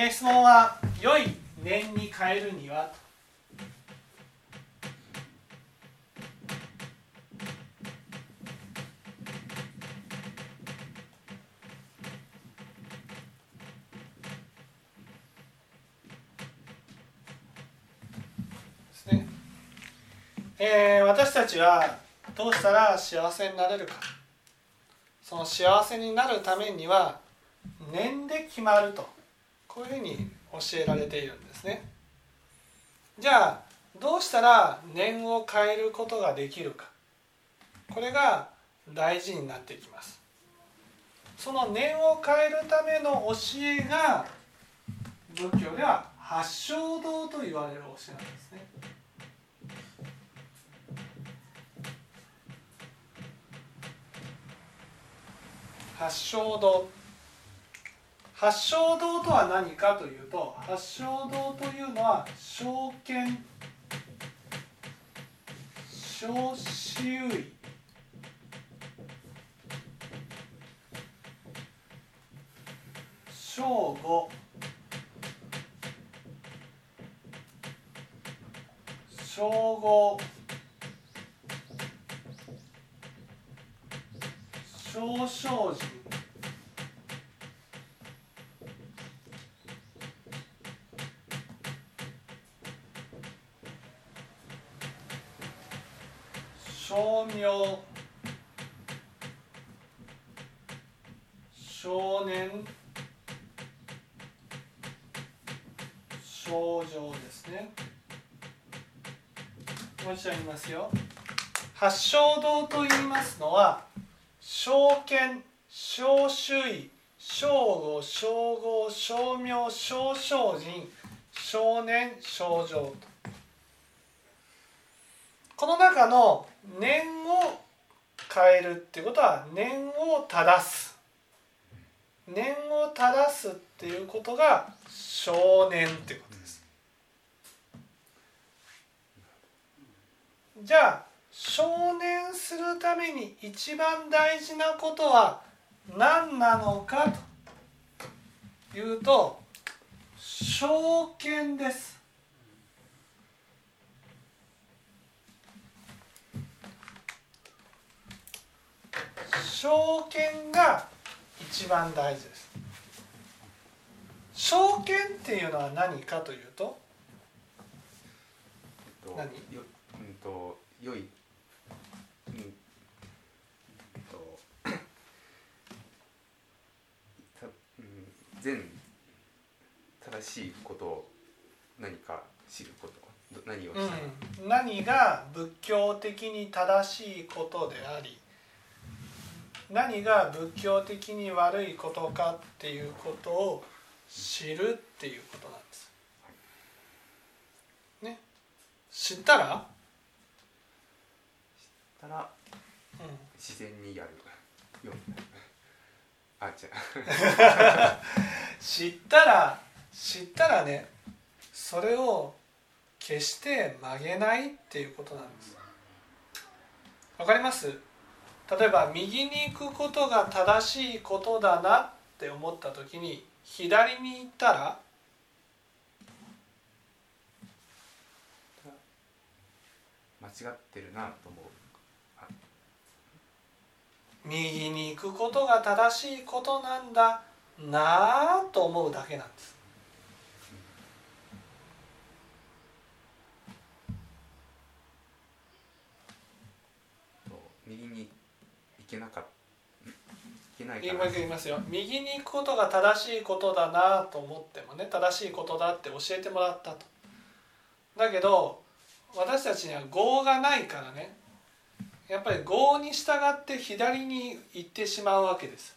えー質問は「良い年に変えるには?」ね。えー私たちはどうしたら幸せになれるか。その幸せになるためには年で決まると。こういうふうに教えられているんですね。じゃあどうしたら年を変えることができるか。これが大事になってきます。その年を変えるための教えが仏教では八正道と言われる教えなんですね。八正道。八正道とは何かというと八正道というのは正見正周囲正語。正語。少々人。少苗少年少女ですね。もう一度言いますよ。八正道と言いますのは正見小周囲正語正号正名少々人少年少女と。この中の念を変えるっていうことは念を正す。念を正すっていうことが少年っていうことです。じゃあ少年するために一番大事なことは何なのかというと証券です。証券が一番大事です。証券っていうのは何かというとと何？ようんと良いうんとたうん全正しいことを何か知ること。ど何を知る、うん、何が仏教的に正しいことであり何が仏教的に悪いことかっていうことを知るっていうことなんです。ね、知ったら、たらう自然にやる。よあじゃ 知ったら知ったらねそれを決して曲げないっていうことなんです。わかります？例えば右に行くことが正しいことだなって思った時に左に行ったら間違ってるなと思う。右に行くことが正しいことなんだなぁと思うだけなんですと右に行けなかった。いけないかな。言いますよ。右に行くことが正しいことだなと思ってもね正しいことだって教えてもらったと。だけど私たちには業がないからねやっぱり業に従って左に行ってしまうわけです。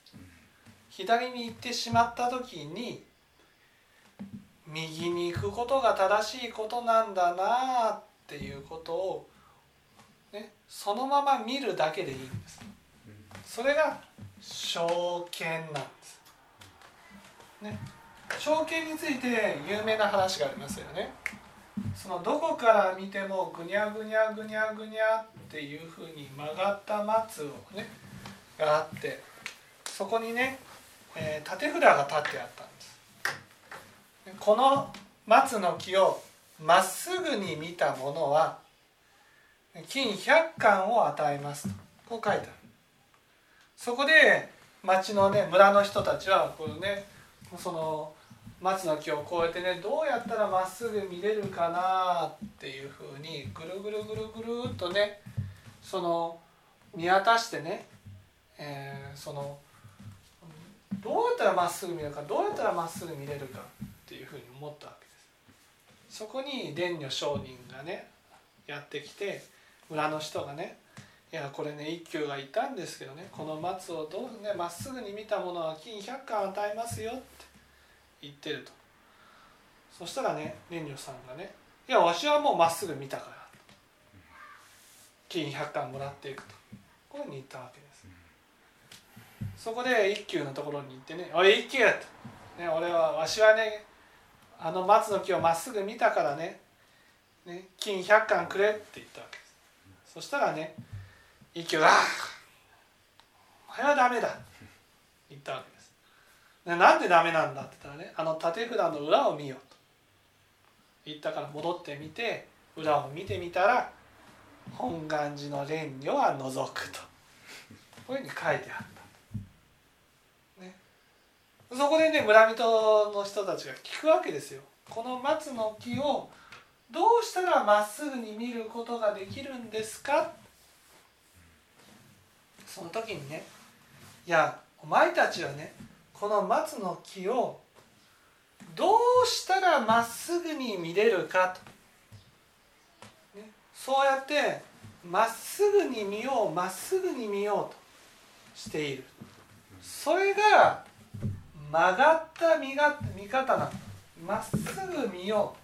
左に行ってしまった時に右に行くことが正しいことなんだなっていうことを、ね、そのまま見るだけでいいんです。それが証券なんです。ね、証券について有名な話がありますよね。そのどこから見てもぐにゃぐにゃぐにゃぐにゃっていうふうに曲がった松をねがあってそこにね、えー立て札が立ってあったんです。この松の木をまっすぐに見た者は金百貫を与えますとこう書いてあるそこで町のね村の人たちはこのねその松の木をこうやってねどうやったらまっすぐ見れるかなっていうふうにぐるぐるぐるぐるっとねその見渡してね、えー、そのどうやったらまっすぐ見れるかどうやったらまっすぐ見れるかっていうふうに思ったわけです。そこに蓮如上人がねやってきて村の人がねいやこれね一休がいたんですけどねこの松をどうねまっすぐに見たものは金100貫与えますよって言ってると。そしたらね蓮如さんがね「いやわしはもうまっすぐ見たから」金100貫もらっていくと。こういうに言ったわけです。そこで一休のところに行ってね「おい一休!」と、ね「俺はわしはねあの松の木をまっすぐ見たからねね金100貫くれ」って言ったわけです。そしたらね一休が「あお前はダメだ」言ったわけです。でなんでダメなんだって言ったらねあの縦札の裏を見ようと。言ったから戻ってみて裏を見てみたら本願寺の蓮如は除くと。こういうふうに書いてあった、ね、そこでね村人の人たちが聞くわけですよ。この松の木をどうしたらまっすぐに見ることができるんですかその時にねいやお前たちはねこの松の木をどうしたらまっすぐに見れるかと。ねそうやってまっすぐに見ようまっすぐに見ようとしている。それが曲がった見が見方なの。まっすぐ見よう。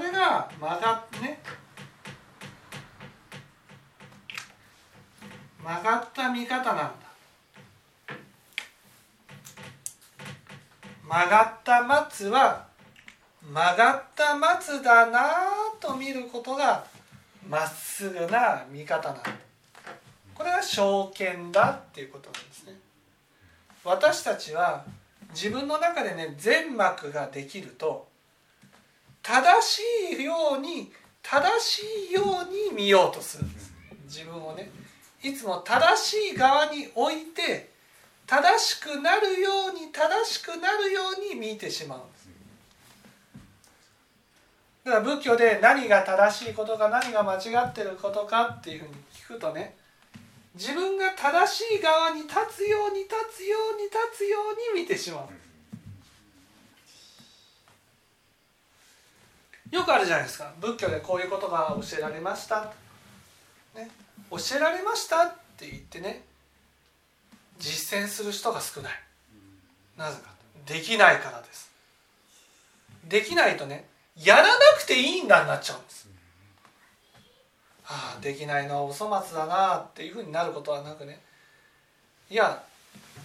れが曲がっね。曲がった見方なんだ。曲がった松は曲がった松だなと見ることがまっすぐな見方なんだ。これは証券だっていうことなんですね。私たちは自分の中でね全幕ができると正しいように正しいように見ようとするんです。自分をね。いつも正しい側に置いて正しくなるように正しくなるように見てしまうんです。だから仏教で何が正しいことか何が間違ってることかっていうふうに聞くとね自分が正しい側に立つように立つように立つように見てしまうんです。よくあるじゃないですか。仏教でこういうことが教えられました、ね、教えられましたって言ってね。実践する人が少ない。なぜか。できないからです。できないとねやらなくていいんだになっちゃうんです。ああできないのはお粗末だなっていうふうになることはなくね。いや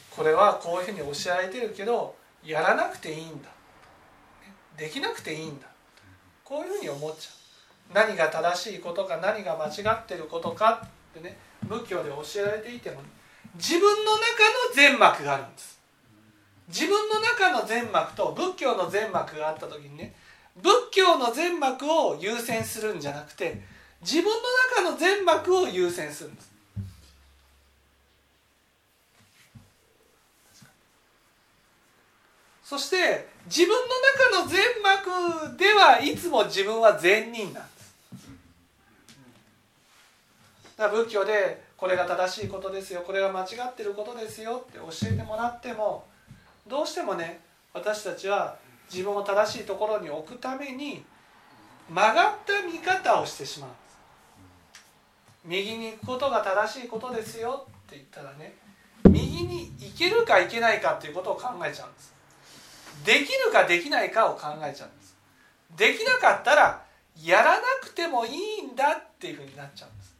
これはこういうふうに教えられてるけどやらなくていいんだ。できなくていいんだ。こういうふうに思っちゃう。何が正しいことか何が間違ってることかってね仏教で教えられていても、ね、自分の中の全幕があるんです。自分の中の全幕と仏教の全幕があった時にね仏教の全幕を優先するんじゃなくて自分の中の全幕を優先するんです。そして自分の中の全幕ではいつも自分は善人なんです。だから仏教でこれが正しいことですよ。これが間違ってることですよって教えてもらってもどうしてもね私たちは自分を正しいところに置くために曲がった見方をしてしまうんです。右に行くことが正しいことですよって言ったらね右に行けるか行けないかっていうことを考えちゃうんです。できるかできないかを考えちゃうんです。できなかったらやらなくてもいいんだっていうふうになっちゃうんです。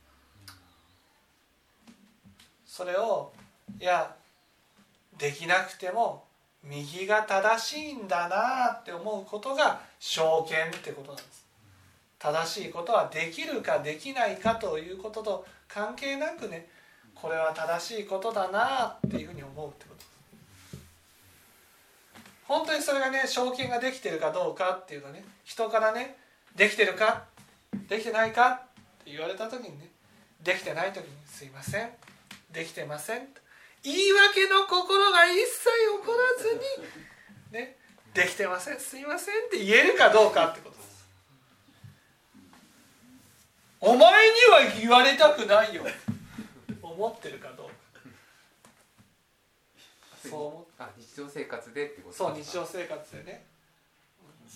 それをいやできなくても右が正しいんだなって思うことが証券ってことなんです。正しいことはできるかできないかということと関係なくねこれは正しいことだなっていうふうに思うってことです。本当にそれがね証券ができてるかどうかっていうのね人からねできてるかできてないかって言われた時にねできてない時に「すいませんできてません」言い訳の心が一切起こらずにねできてませんすいませんって言えるかどうかってことです。お前には言われたくないよ。思ってるかどうか。そう思あ日常生活でってことそう日常生活でね。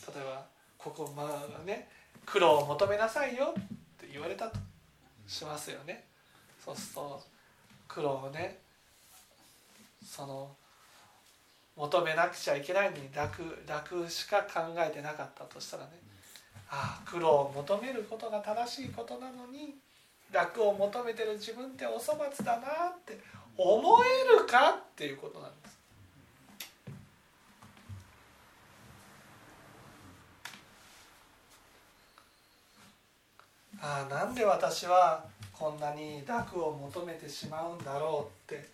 例えばここまあね苦労を求めなさいよって言われたとしますよね。そうすると苦労をねその求めなくちゃいけないのに楽楽しか考えてなかったとしたらね。ああ苦労を求めることが正しいことなのに楽を求めてる自分ってお粗末だなって思えるかっていうことなんです。ああなんで私はこんなに楽を求めてしまうんだろうって、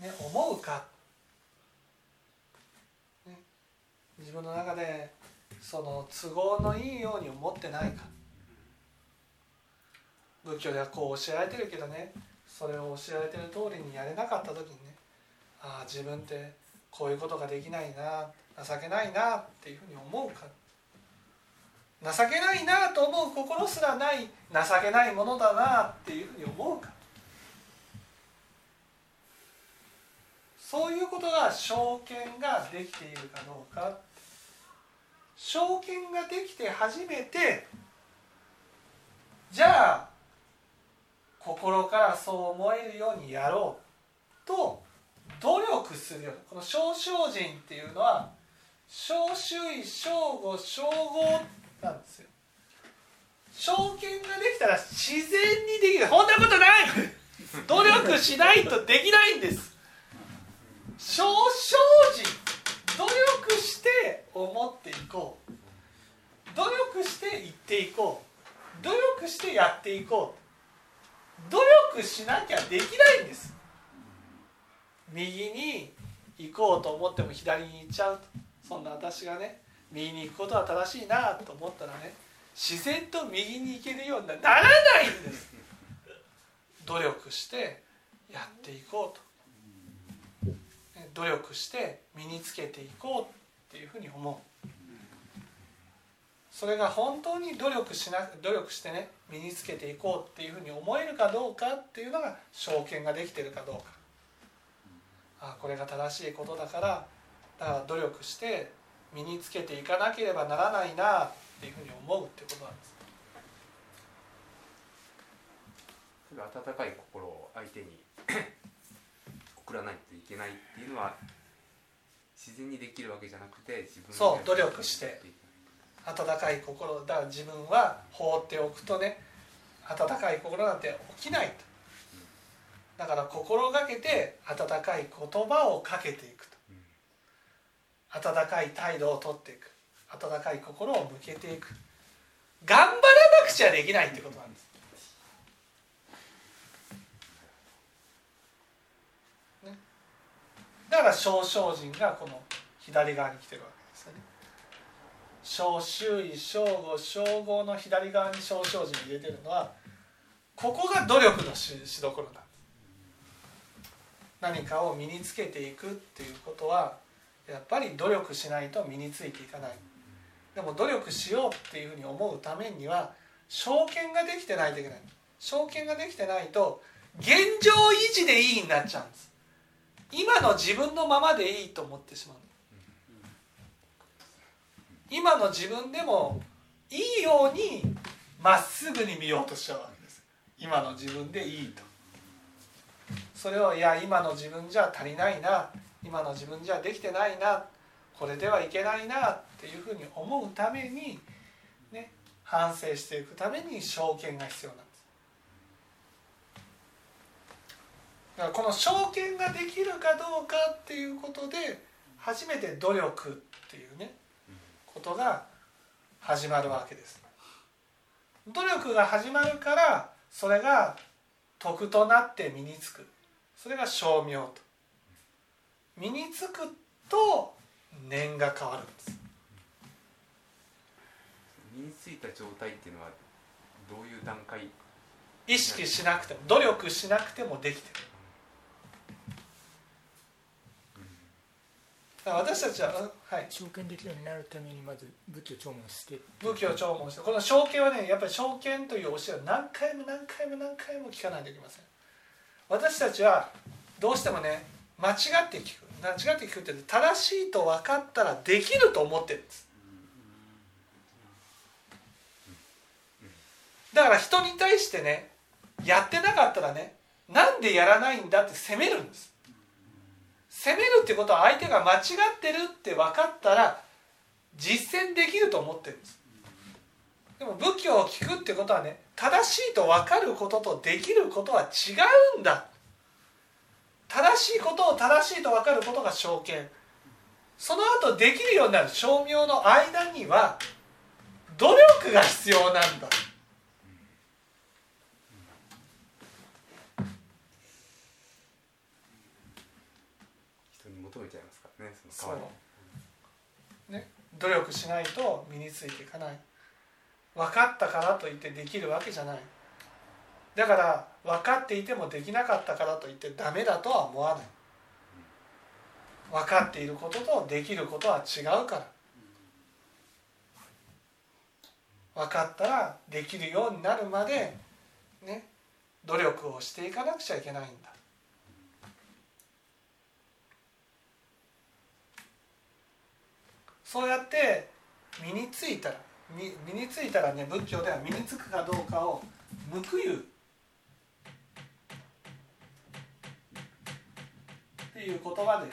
ね、思うか、ね、自分の中でその都合のいいように思ってないか仏教ではこう教えられてるけどねそれを教えられてる通りにやれなかった時にねああ自分ってこういうことができないな情けないなっていうふうに思うか。情けないなと思う心すらない情けないものだなっていうふうに思うか。そういうことが証券ができているかどうか。証券ができて初めてじゃあ心からそう思えるようにやろうと努力するよこの小精進っていうのは小周囲小語小語なんですよ。証券ができたら自然にできる。こんなことない！努力しないとできないんです。小精進。努力して思っていこう。努力して言っていこう。努力してやっていこう。努力しなきゃできないんです。右に行こうと思っても左に行っちゃう。そんな私がね右に行くことは正しいなと思ったらね自然と右に行けるようにならないんです。努力してやっていこうと。努力して身につけていこうっていうふうに思う。それが本当に努力しな努力してね身につけていこうっていうふうに思えるかどうかっていうのが証券ができてるかどうか。あこれが正しいことだからだから努力して身につけていかなければならないなっていうふうに思うってことなんです。温かい心を相手に 送らないといけないっていうのは自然にできるわけじゃなくて自分そう。努力して温かい心だから自分は放っておくとね温かい心なんて起きないと。だから心がけて温かい言葉をかけていくと。温かい態度をとっていく。温かい心を向けていく。頑張らなくちゃできないってことなんです、ね、だから小精進がこの左側に来てるわけ。小周囲小語小語の左側に小精進入れてるのはここが努力のししどころなんです何かを身につけていくっていうことはやっぱり努力しないと身についていかない。でも努力しようっていうふうに思うためには証券ができてないといけない。証券ができてないと現状維持でいいになっちゃうんです。今の自分のままでいいと思ってしまう。今の自分でもいいようにまっすぐに見ようとしちゃうわけです。今の自分でいいと。それをいや今の自分じゃ足りないな。今の自分じゃできてないな。これではいけないなっていうふうに思うために、ね、反省していくために証券が必要なんです。だからこの証券ができるかどうかっていうことで初めて努力っていうねことが始まるわけです。努力が始まるからそれが徳となって身につく。それが称名と。身につくと念が変わるんです。身についた状態っていうのはどういう段階？意識しなくても努力しなくてもできてるだから私たちは、うんはい、証券できるようになるためにまず仏教聴聞して。仏教聴聞してこの証券はねやっぱり証券という教えを何回も何回も何回も聞かないといけません。私たちはどうしてもね間違って聞く。間違って聞くって正しいと分かったらできると思ってるんです。だから人に対してねやってなかったらねなんでやらないんだって責めるんです責めるってことは相手が間違ってるって分かったら実践できると思ってるんです。でも仏教を聞くってことはね正しいと分かることとできることは違うんだ。正しいことを正しいと分かることが証券。その後できるようになる。証明の間には努力が必要なんだ人に求めちゃいますからねそその、ね、努力しないと身についていかない。分かったからといってできるわけじゃない。だから分かっていてもできなかったからといってダメだとは思わない。分かっていることとできることは違うから。分かったらできるようになるまでね努力をしていかなくちゃいけないんだ。そうやって身についたら身身についたらね仏教では身につくかどうかを無垢湯っていう言葉でね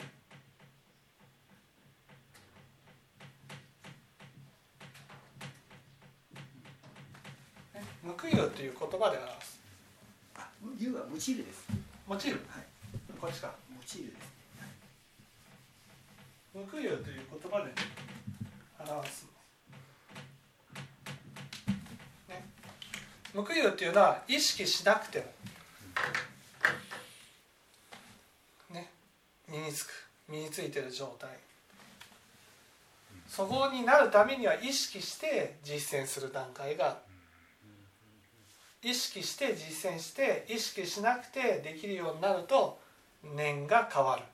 無垢湯っていう言葉で表すあ、湯はです。はい。こっちかです。無垢湯という言葉で表す。ね無垢湯っていうのは意識しなくてもね身につく身についてる状態。そこになるためには意識して実践する段階が。意識して実践して意識しなくてできるようになると念が変わる。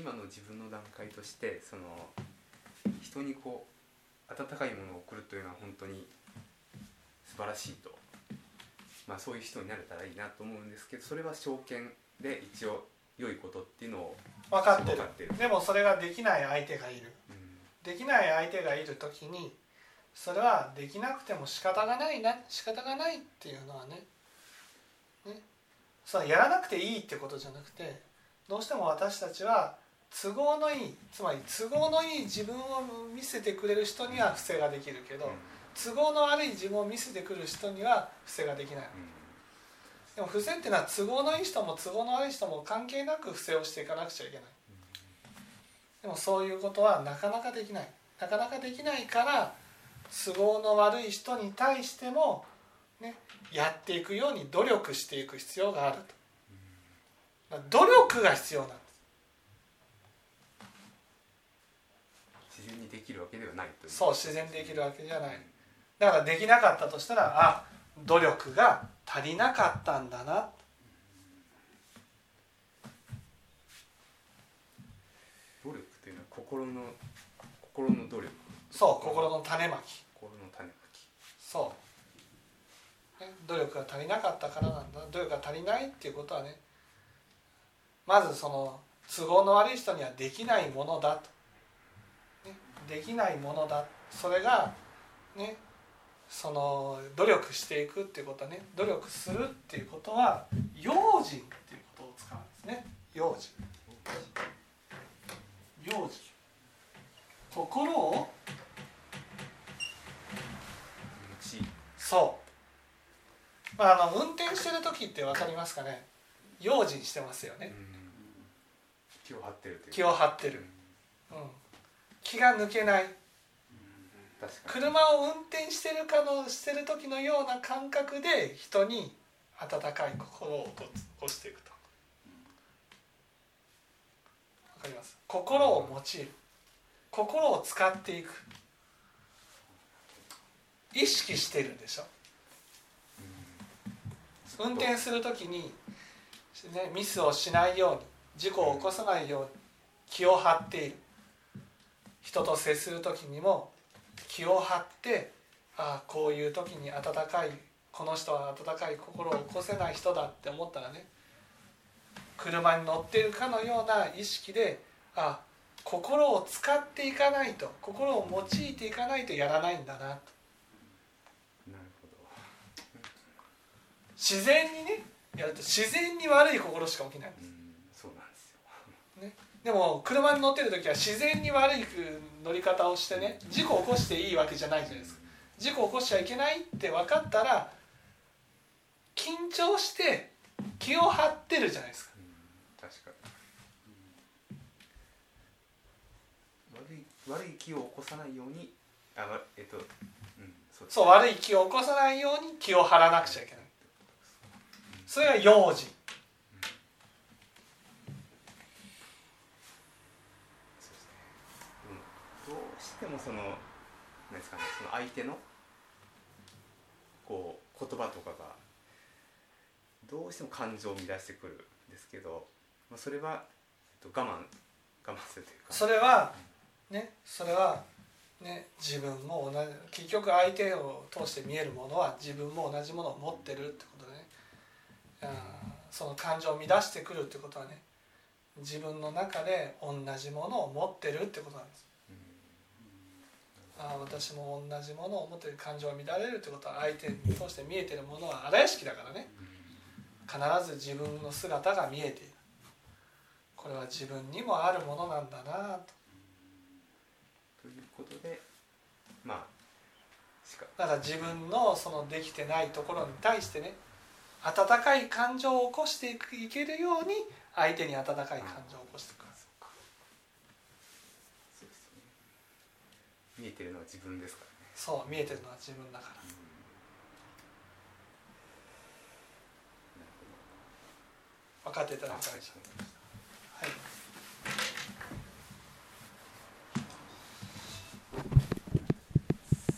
今の自分の段階としてその人にこう温かいものを送るというのは本当に素晴らしいと、まあ、そういう人になれたらいいなと思うんですけどそれは証券で一応良いことっていうのを分かってる。でもそれができない相手がいる。うん。できない相手がいる時にそれはできなくても仕方がないな仕方がないっていうのはねね。そのやらなくていいってことじゃなくてどうしても私たちは都合のいいつまり都合のいい自分を見せてくれる人には不正ができるけど都合の悪い自分を見せてくる人には不正ができない。でも不正っていうのは都合のいい人も都合の悪い人も関係なく不正をしていかなくちゃいけない。でもそういうことはなかなかできない。なかなかできないから都合の悪い人に対しても、ね、やっていくように努力していく必要があると。努力が必要なんです自然にできるわけではないという。そう自然にできるわけじゃない。だからできなかったとしたらあ努力が足りなかったんだな。努力というのは心の心の努力。そう心の種まき。心の種まき。そう、ね、努力が足りなかったからなんだ。努力が足りないっていうことはねまずその都合の悪い人にはできないものだと、ね、できないものだ。それがねその努力していくっていうことはね。努力するっていうことは用心っていうことを使うんですね。用心。用心。心。をそう、まあ、あの運転してる時って分かりますかね用心。してますよね気を張ってる気を張ってる、うん、気が抜けない。車を運転してるかのしてる時のような感覚で人に温かい心を起こしていくと。わかります？心を用いる。心を使っていく。意識してるんでしょ。運転する時に、ね、ミスをしないように事故を起こさないように気を張っている人と接する時にも気を張ってああこういう時に温かいこの人は温かい心を起こせない人だって思ったらね車に乗っているかのような意識であ心を使っていかないと心を用いていかないとやらないんだなと。なるほど。自然にねやると自然に悪い心しか起きないうんそうなんでも車に乗ってる時は自然に悪い乗り方をしてね事故を起こしていいわけじゃないじゃないですか。事故を起こしちゃいけないって分かったら緊張して気を張ってるじゃないですか。うん確かに。悪い悪い気を起こさないようにあわえっとうんそうそう悪い気を起こさないように気を張らなくちゃいけないそれが用心そうですね、うん、どうしてもそのなんですかねその相手のこう言葉とかがどうしても感情を乱してくるんですけど、まあ、それは、えっと、我慢我慢するというか。それはねそれはね自分も同じ結局相手を通して見えるものは自分も同じものを持ってるってことでね。うんその感情を乱してくるってことはね自分の中で同じものを持ってるってことなんです。ああ私も同じものを持ってる感情が乱れるってことは相手に通して見えてるものは荒屋敷だからね。必ず自分の姿が見えている。これは自分にもあるものなんだなと。ということでまあだから自分のそのできてないところに対してね温かい感情を起こしていくいけるように相手に温かい感情を起こしていくそうですよね見えてるのは自分ですからね。そう見えてるのは自分だから。分かっていただけたらい